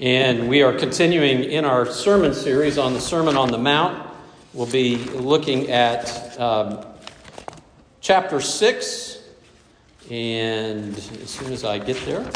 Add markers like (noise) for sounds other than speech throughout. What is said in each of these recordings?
And we are continuing in our sermon series on the Sermon on the Mount. We'll be looking at um, chapter 6. And as soon as I get there,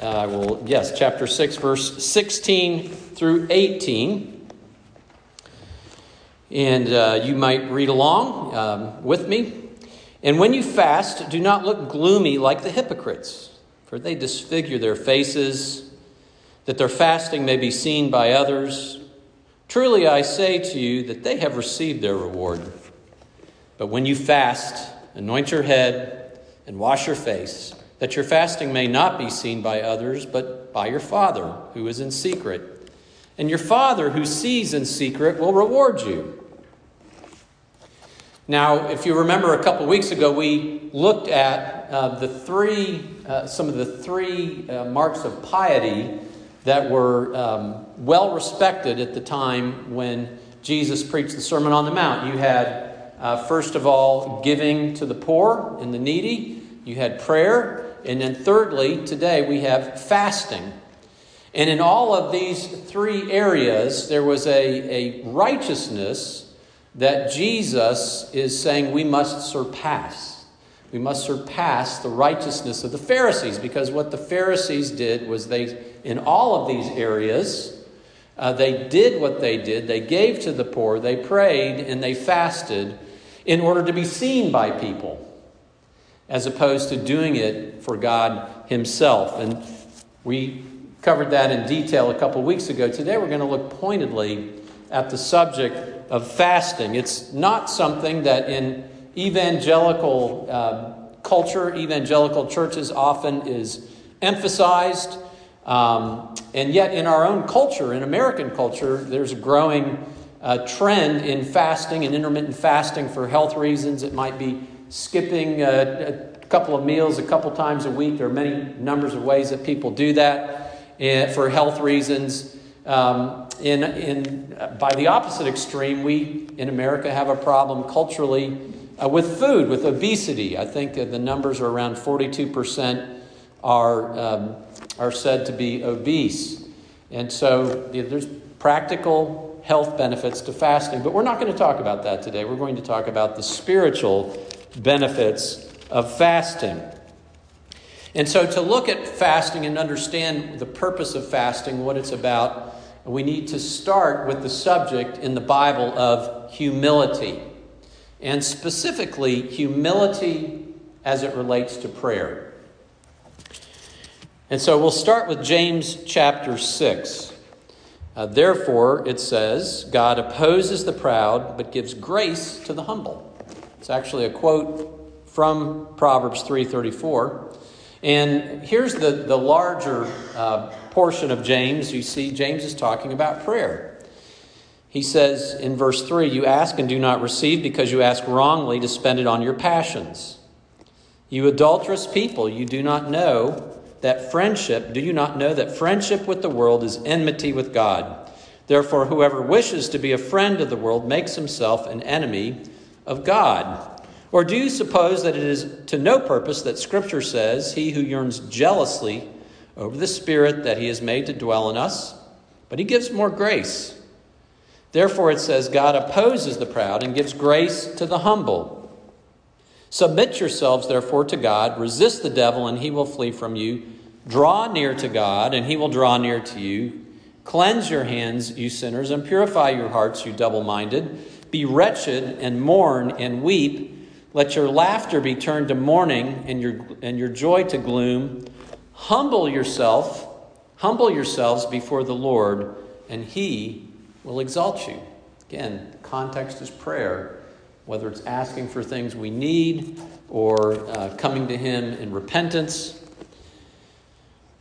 I will, yes, chapter 6, verse 16 through 18. And uh, you might read along um, with me. And when you fast, do not look gloomy like the hypocrites, for they disfigure their faces that their fasting may be seen by others. Truly I say to you that they have received their reward. But when you fast, anoint your head and wash your face, that your fasting may not be seen by others, but by your Father who is in secret. And your Father who sees in secret will reward you. Now, if you remember a couple weeks ago, we looked at uh, the three, uh, some of the three uh, marks of piety that were um, well respected at the time when Jesus preached the Sermon on the Mount. You had, uh, first of all, giving to the poor and the needy, you had prayer, and then thirdly, today we have fasting. And in all of these three areas, there was a, a righteousness that Jesus is saying we must surpass. We must surpass the righteousness of the Pharisees because what the Pharisees did was they, in all of these areas, uh, they did what they did. They gave to the poor, they prayed, and they fasted in order to be seen by people, as opposed to doing it for God Himself. And we covered that in detail a couple weeks ago. Today we're going to look pointedly at the subject of fasting. It's not something that in evangelical uh, culture, evangelical churches often is emphasized. Um, and yet, in our own culture, in American culture, there's a growing uh, trend in fasting and intermittent fasting for health reasons. It might be skipping a, a couple of meals a couple times a week. There are many numbers of ways that people do that uh, for health reasons. Um, in, in, uh, by the opposite extreme, we in America have a problem culturally uh, with food, with obesity, I think the numbers are around 42% are, um, are said to be obese. And so there's practical health benefits to fasting, but we're not going to talk about that today. We're going to talk about the spiritual benefits of fasting. And so, to look at fasting and understand the purpose of fasting, what it's about, we need to start with the subject in the Bible of humility and specifically humility as it relates to prayer. And so we'll start with James chapter 6. Uh, Therefore, it says, God opposes the proud, but gives grace to the humble. It's actually a quote from Proverbs 3:34. And here's the, the larger uh, portion of James. You see, James is talking about prayer. He says in verse 3 You ask and do not receive because you ask wrongly to spend it on your passions. You adulterous people, you do not know that friendship, do you not know that friendship with the world is enmity with God? Therefore, whoever wishes to be a friend of the world makes himself an enemy of God. Or do you suppose that it is to no purpose that Scripture says, He who yearns jealously over the Spirit that He has made to dwell in us, but He gives more grace? Therefore, it says, God opposes the proud and gives grace to the humble. Submit yourselves, therefore, to God. Resist the devil, and he will flee from you. Draw near to God, and he will draw near to you. Cleanse your hands, you sinners, and purify your hearts, you double minded. Be wretched and mourn and weep. Let your laughter be turned to mourning and your, and your joy to gloom. Humble yourself, humble yourselves before the Lord, and he will exalt you. Again, the context is prayer, whether it's asking for things we need or uh, coming to Him in repentance.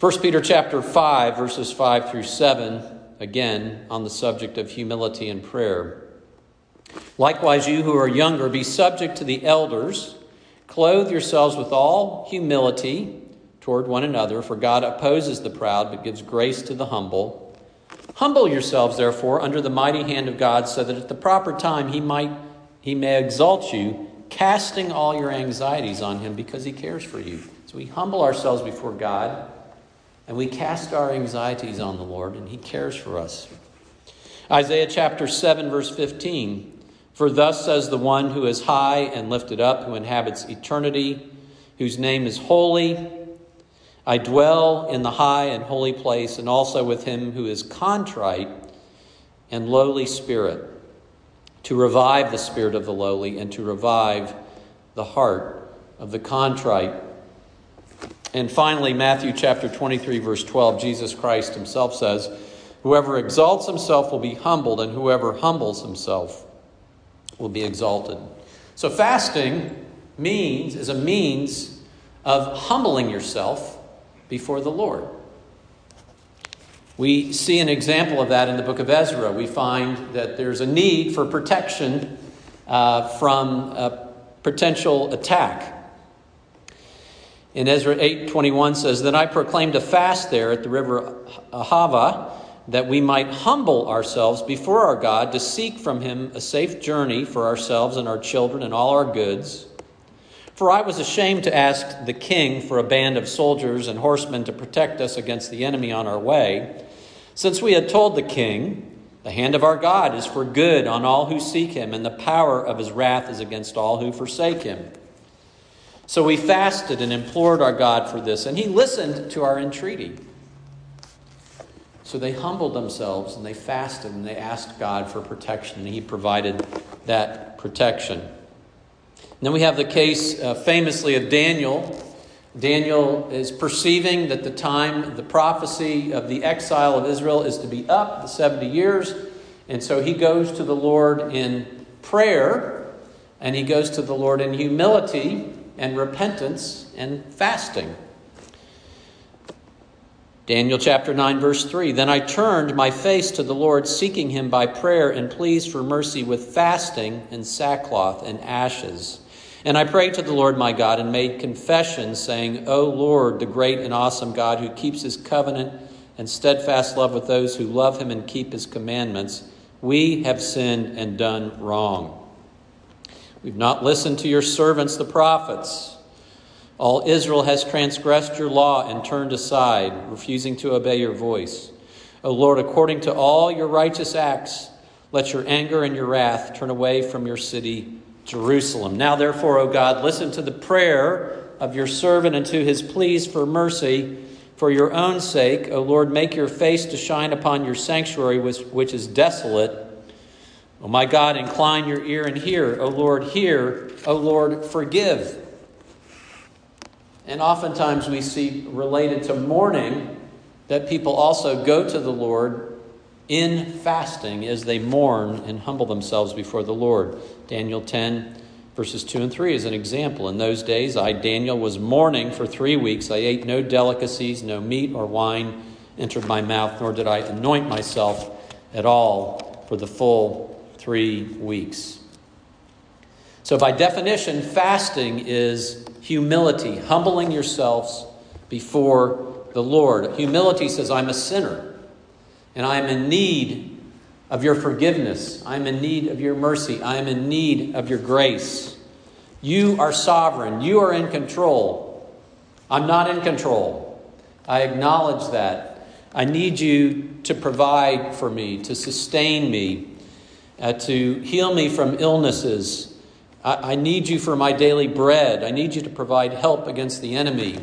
1 Peter chapter 5, verses 5 through 7, again, on the subject of humility and prayer. Likewise, you who are younger, be subject to the elders. Clothe yourselves with all humility toward one another, for God opposes the proud, but gives grace to the humble. Humble yourselves, therefore, under the mighty hand of God, so that at the proper time he might he may exalt you, casting all your anxieties on him because he cares for you. So we humble ourselves before God, and we cast our anxieties on the Lord, and He cares for us. Isaiah chapter 7, verse 15 For thus says the one who is high and lifted up, who inhabits eternity, whose name is holy. I dwell in the high and holy place, and also with him who is contrite and lowly spirit, to revive the spirit of the lowly and to revive the heart of the contrite. And finally, Matthew chapter 23, verse 12, Jesus Christ himself says, Whoever exalts himself will be humbled, and whoever humbles himself will be exalted. So, fasting means, is a means of humbling yourself before the Lord. We see an example of that in the book of Ezra. We find that there's a need for protection uh, from a potential attack. In Ezra 8:21 says, "Then I proclaimed a fast there at the river Ahava, that we might humble ourselves before our God to seek from him a safe journey for ourselves and our children and all our goods. For I was ashamed to ask the king for a band of soldiers and horsemen to protect us against the enemy on our way, since we had told the king, the hand of our God is for good on all who seek him, and the power of his wrath is against all who forsake him." So we fasted and implored our God for this, and He listened to our entreaty. So they humbled themselves and they fasted and they asked God for protection, and He provided that protection. And then we have the case uh, famously of Daniel. Daniel is perceiving that the time, the prophecy of the exile of Israel is to be up, the 70 years. And so he goes to the Lord in prayer and he goes to the Lord in humility and repentance and fasting. Daniel chapter 9, verse 3 Then I turned my face to the Lord, seeking him by prayer and pleas for mercy with fasting and sackcloth and ashes. And I prayed to the Lord my God and made confession, saying, O Lord, the great and awesome God who keeps his covenant and steadfast love with those who love him and keep his commandments, we have sinned and done wrong. We've not listened to your servants, the prophets. All Israel has transgressed your law and turned aside, refusing to obey your voice. O Lord, according to all your righteous acts, let your anger and your wrath turn away from your city, Jerusalem. Now, therefore, O God, listen to the prayer of your servant and to his pleas for mercy. For your own sake, O Lord, make your face to shine upon your sanctuary, which is desolate O my God, incline your ear and hear. O Lord, hear. O Lord, forgive. And oftentimes we see related to mourning that people also go to the Lord in fasting as they mourn and humble themselves before the Lord. Daniel 10, verses 2 and 3 is an example. In those days, I, Daniel, was mourning for three weeks. I ate no delicacies, no meat or wine entered my mouth, nor did I anoint myself at all for the full three weeks. So, by definition, fasting is humility, humbling yourselves before the Lord. Humility says, I'm a sinner and I'm in need of your forgiveness. I'm in need of your mercy. I am in need of your grace. You are sovereign. You are in control. I'm not in control. I acknowledge that. I need you to provide for me, to sustain me, uh, to heal me from illnesses. I, I, need you for my daily bread. I need you to provide help against the enemy.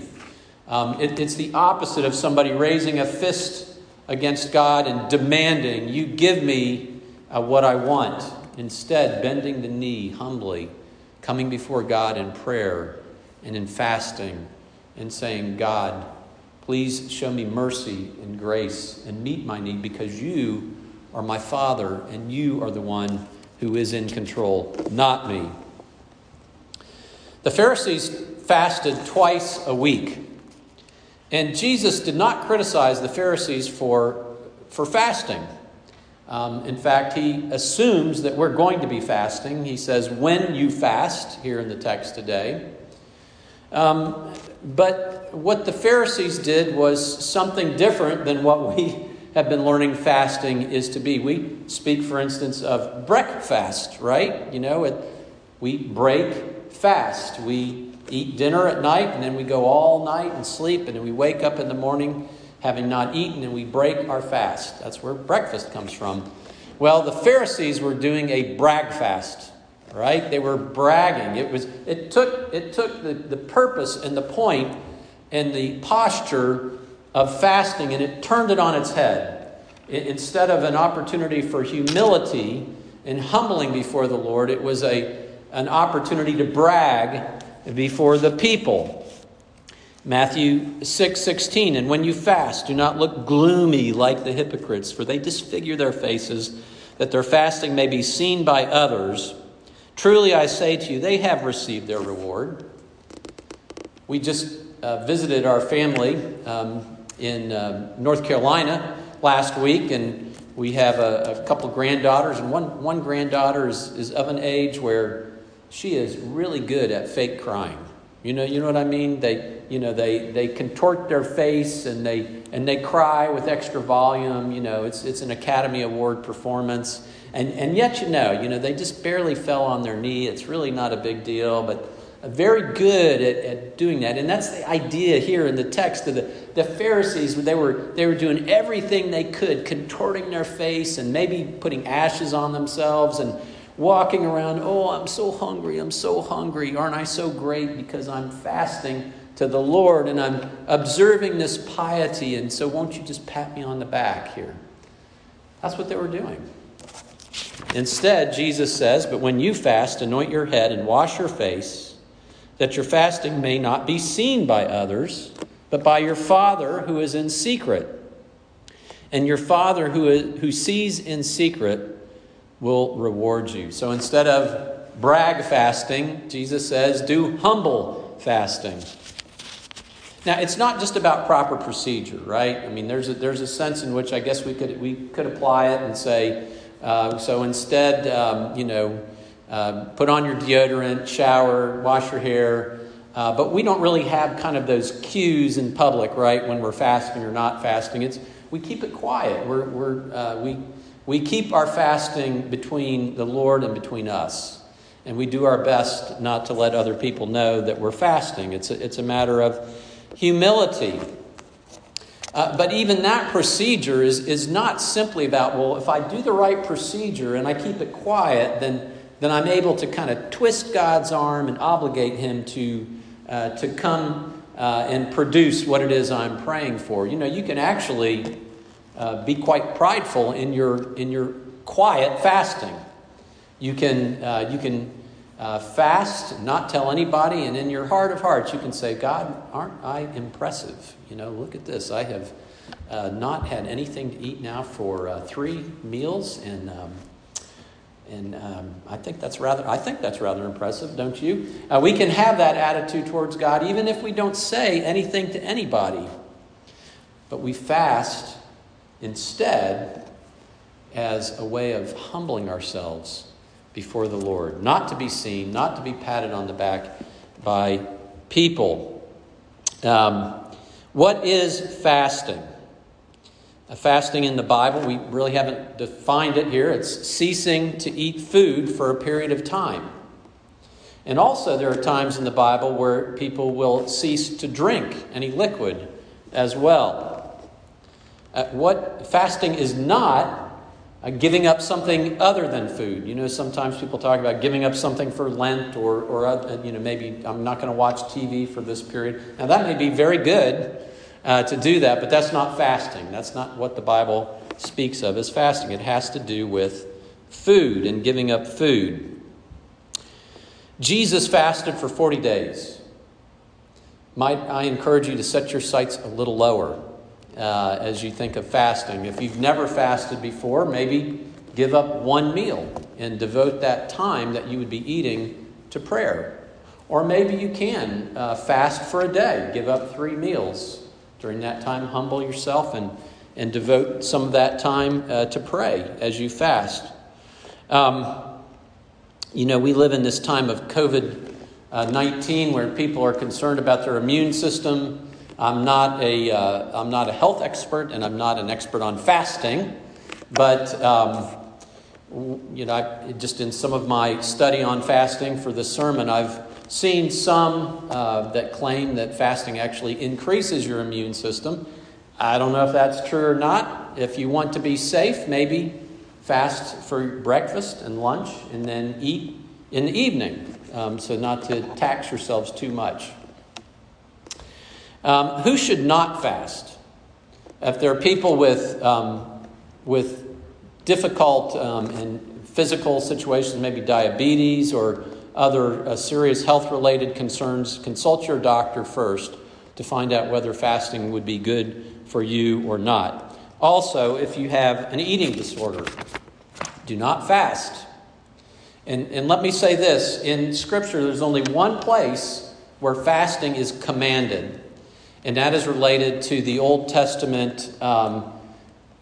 Um, it, it's the opposite of somebody raising a fist against God and demanding, You give me uh, what I want. Instead, bending the knee humbly, coming before God in prayer and in fasting, and saying, God, please show me mercy and grace and meet my need because you are my Father, and you are the one who is in control, not me. The Pharisees fasted twice a week. And Jesus did not criticize the Pharisees for, for fasting. Um, in fact, he assumes that we're going to be fasting. He says, when you fast, here in the text today. Um, but what the Pharisees did was something different than what (laughs) we have been learning fasting is to be. We speak, for instance, of breakfast, right? You know, it, we break fast. We eat dinner at night and then we go all night and sleep and then we wake up in the morning having not eaten, and we break our fast. That's where breakfast comes from. Well, the Pharisees were doing a brag fast, right? They were bragging. It was it took it took the, the purpose and the point and the posture of fasting and it turned it on its head. It, instead of an opportunity for humility and humbling before the Lord, it was a an opportunity to brag before the people. Matthew 6 16, and when you fast, do not look gloomy like the hypocrites, for they disfigure their faces, that their fasting may be seen by others. Truly I say to you, they have received their reward. We just uh, visited our family um, in uh, North Carolina last week, and we have a, a couple granddaughters, and one, one granddaughter is, is of an age where she is really good at fake crying. You know, you know what I mean? They, you know, they, they contort their face and they, and they cry with extra volume. You know, it's, it's an Academy Award performance. And, and yet, you know, you know, they just barely fell on their knee. It's really not a big deal, but very good at, at doing that. And that's the idea here in the text of the, the Pharisees. They were, they were doing everything they could, contorting their face and maybe putting ashes on themselves and walking around, oh, I'm so hungry, I'm so hungry. Aren't I so great because I'm fasting to the Lord and I'm observing this piety? And so, won't you just pat me on the back here? That's what they were doing. Instead, Jesus says, But when you fast, anoint your head and wash your face, that your fasting may not be seen by others, but by your Father who is in secret. And your Father who, is, who sees in secret will reward you. So instead of brag fasting, Jesus says, do humble fasting. Now, it's not just about proper procedure, right? I mean, there's a, there's a sense in which I guess we could, we could apply it and say, uh, so instead, um, you know, uh, put on your deodorant, shower, wash your hair. Uh, but we don't really have kind of those cues in public, right? When we're fasting or not fasting, it's we keep it quiet. We're, we're uh, we we keep our fasting between the Lord and between us. And we do our best not to let other people know that we're fasting. It's a, it's a matter of humility. Uh, but even that procedure is, is not simply about, well, if I do the right procedure and I keep it quiet, then, then I'm able to kind of twist God's arm and obligate Him to, uh, to come uh, and produce what it is I'm praying for. You know, you can actually uh, be quite prideful in your, in your quiet fasting. You can, uh, you can uh, fast, not tell anybody, and in your heart of hearts, you can say, God, aren't I impressive? You know, look at this. I have uh, not had anything to eat now for uh, three meals, and um, and um, I think that's rather I think that's rather impressive, don't you? Uh, we can have that attitude towards God even if we don't say anything to anybody. But we fast instead as a way of humbling ourselves before the Lord, not to be seen, not to be patted on the back by people. Um, what is fasting? Fasting in the Bible, we really haven't defined it here. It's ceasing to eat food for a period of time. And also, there are times in the Bible where people will cease to drink any liquid as well. Uh, what fasting is not uh, giving up something other than food. You know, sometimes people talk about giving up something for Lent or, or uh, you know, maybe I'm not going to watch TV for this period. Now, that may be very good uh, to do that, but that's not fasting. That's not what the Bible speaks of as fasting. It has to do with food and giving up food. Jesus fasted for 40 days. Might I encourage you to set your sights a little lower uh, as you think of fasting. If you've never fasted before, maybe give up one meal and devote that time that you would be eating to prayer. Or maybe you can uh, fast for a day, give up three meals. During that time, humble yourself and, and devote some of that time uh, to pray as you fast. Um, you know, we live in this time of COVID uh, 19 where people are concerned about their immune system I'm not a, uh, not a health expert and I'm not an expert on fasting, but um, you know, I, just in some of my study on fasting for this sermon, I've seen some uh, that claim that fasting actually increases your immune system. I don't know if that's true or not. If you want to be safe, maybe fast for breakfast and lunch and then eat in the evening um, so not to tax yourselves too much. Um, who should not fast? If there are people with, um, with difficult um, and physical situations, maybe diabetes or other uh, serious health related concerns, consult your doctor first to find out whether fasting would be good for you or not. Also, if you have an eating disorder, do not fast. And, and let me say this in Scripture, there's only one place where fasting is commanded, and that is related to the Old Testament um,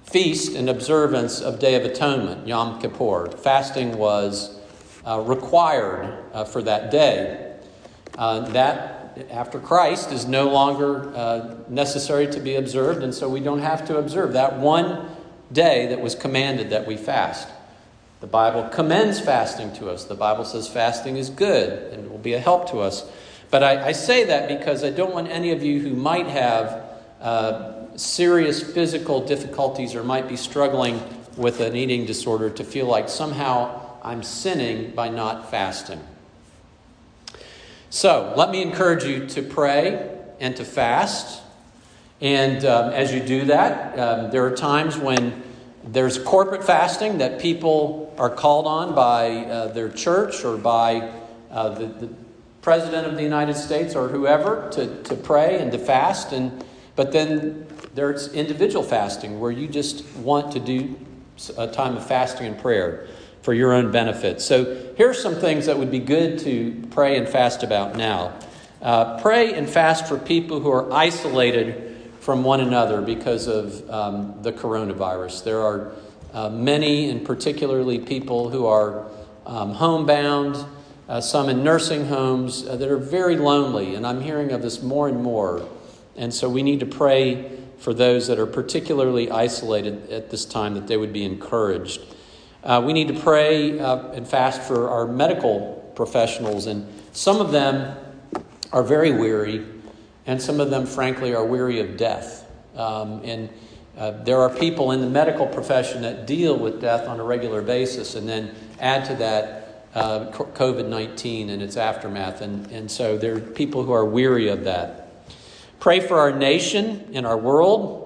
feast and observance of Day of Atonement, Yom Kippur. Fasting was uh, required uh, for that day. Uh, that, after Christ, is no longer uh, necessary to be observed, and so we don't have to observe that one day that was commanded that we fast. The Bible commends fasting to us. The Bible says fasting is good and will be a help to us. But I, I say that because I don't want any of you who might have uh, serious physical difficulties or might be struggling with an eating disorder to feel like somehow I'm sinning by not fasting. So let me encourage you to pray and to fast. And um, as you do that, um, there are times when there's corporate fasting that people are called on by uh, their church or by uh, the, the, president of the United States or whoever to, to pray and to fast. And, but then there's individual fasting where you just want to do a time of fasting and prayer for your own benefit. So here's some things that would be good to pray and fast about now. Uh, pray and fast for people who are isolated from one another because of um, the coronavirus. There are uh, many, and particularly people who are um, homebound, uh, some in nursing homes uh, that are very lonely, and I'm hearing of this more and more. And so we need to pray for those that are particularly isolated at this time that they would be encouraged. Uh, we need to pray uh, and fast for our medical professionals, and some of them are very weary and some of them, frankly, are weary of death. Um, and uh, there are people in the medical profession that deal with death on a regular basis, and then add to that uh, COVID 19 and its aftermath. And, and so there are people who are weary of that. Pray for our nation and our world,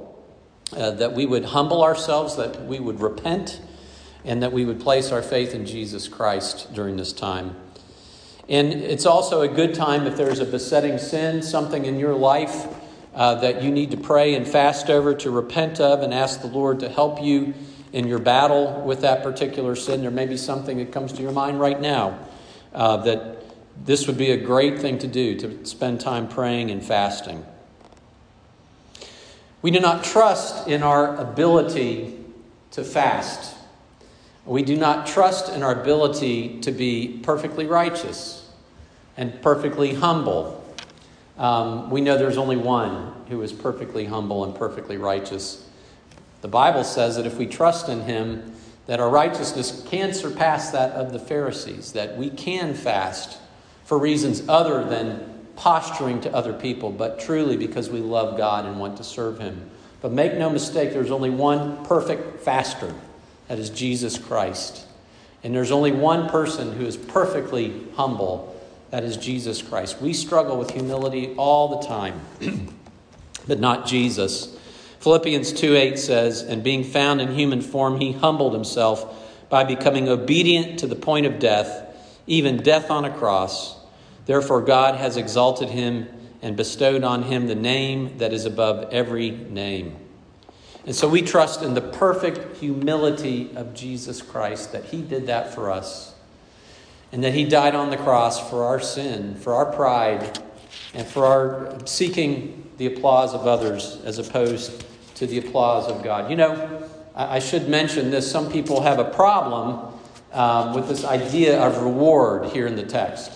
uh, that we would humble ourselves, that we would repent, and that we would place our faith in Jesus Christ during this time. And it's also a good time if there's a besetting sin, something in your life uh, that you need to pray and fast over to repent of and ask the Lord to help you in your battle with that particular sin. There may be something that comes to your mind right now uh, that this would be a great thing to do to spend time praying and fasting. We do not trust in our ability to fast. We do not trust in our ability to be perfectly righteous and perfectly humble. Um, we know there's only one who is perfectly humble and perfectly righteous. The Bible says that if we trust in him, that our righteousness can surpass that of the Pharisees, that we can fast for reasons other than posturing to other people, but truly because we love God and want to serve him. But make no mistake, there's only one perfect faster. That is Jesus Christ. And there's only one person who is perfectly humble. That is Jesus Christ. We struggle with humility all the time, (clears throat) but not Jesus. Philippians 2 8 says, And being found in human form, he humbled himself by becoming obedient to the point of death, even death on a cross. Therefore, God has exalted him and bestowed on him the name that is above every name and so we trust in the perfect humility of Jesus Christ that He did that for us. And that He died on the cross for our sin, for our pride, and for our seeking the applause of others as opposed to the applause of God. You know, I should mention this. Some people have a problem um, with this idea of reward here in the text.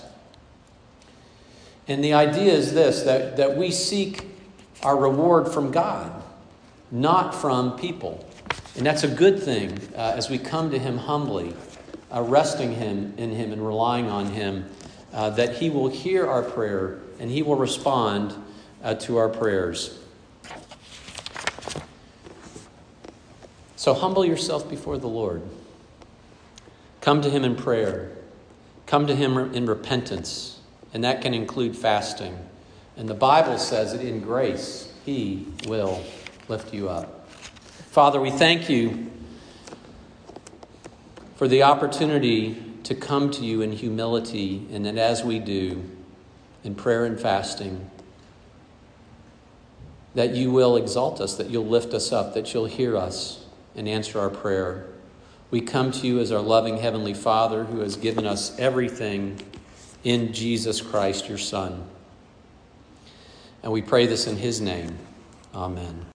And the idea is this that, that we seek our reward from God not from people. And that's a good thing uh, as we come to Him humbly, uh, resting Him in Him and relying on Him, uh, that He will hear our prayer and He will respond uh, to our prayers. So humble yourself before the Lord. Come to Him in prayer. Come to Him in repentance. And that can include fasting. And the Bible says that in grace, He will lift you up. Father, we thank you for the opportunity to come to you in humility, and that as we do, in prayer and fasting, that you will exalt us, that you'll lift us up, that you'll hear us and answer our prayer. We come to you as our loving Heavenly Father who has given us everything in Jesus Christ, your Son. And we pray this in His name. Amen.